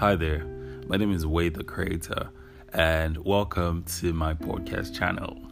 Hi there, my name is Wade the Creator, and welcome to my podcast channel.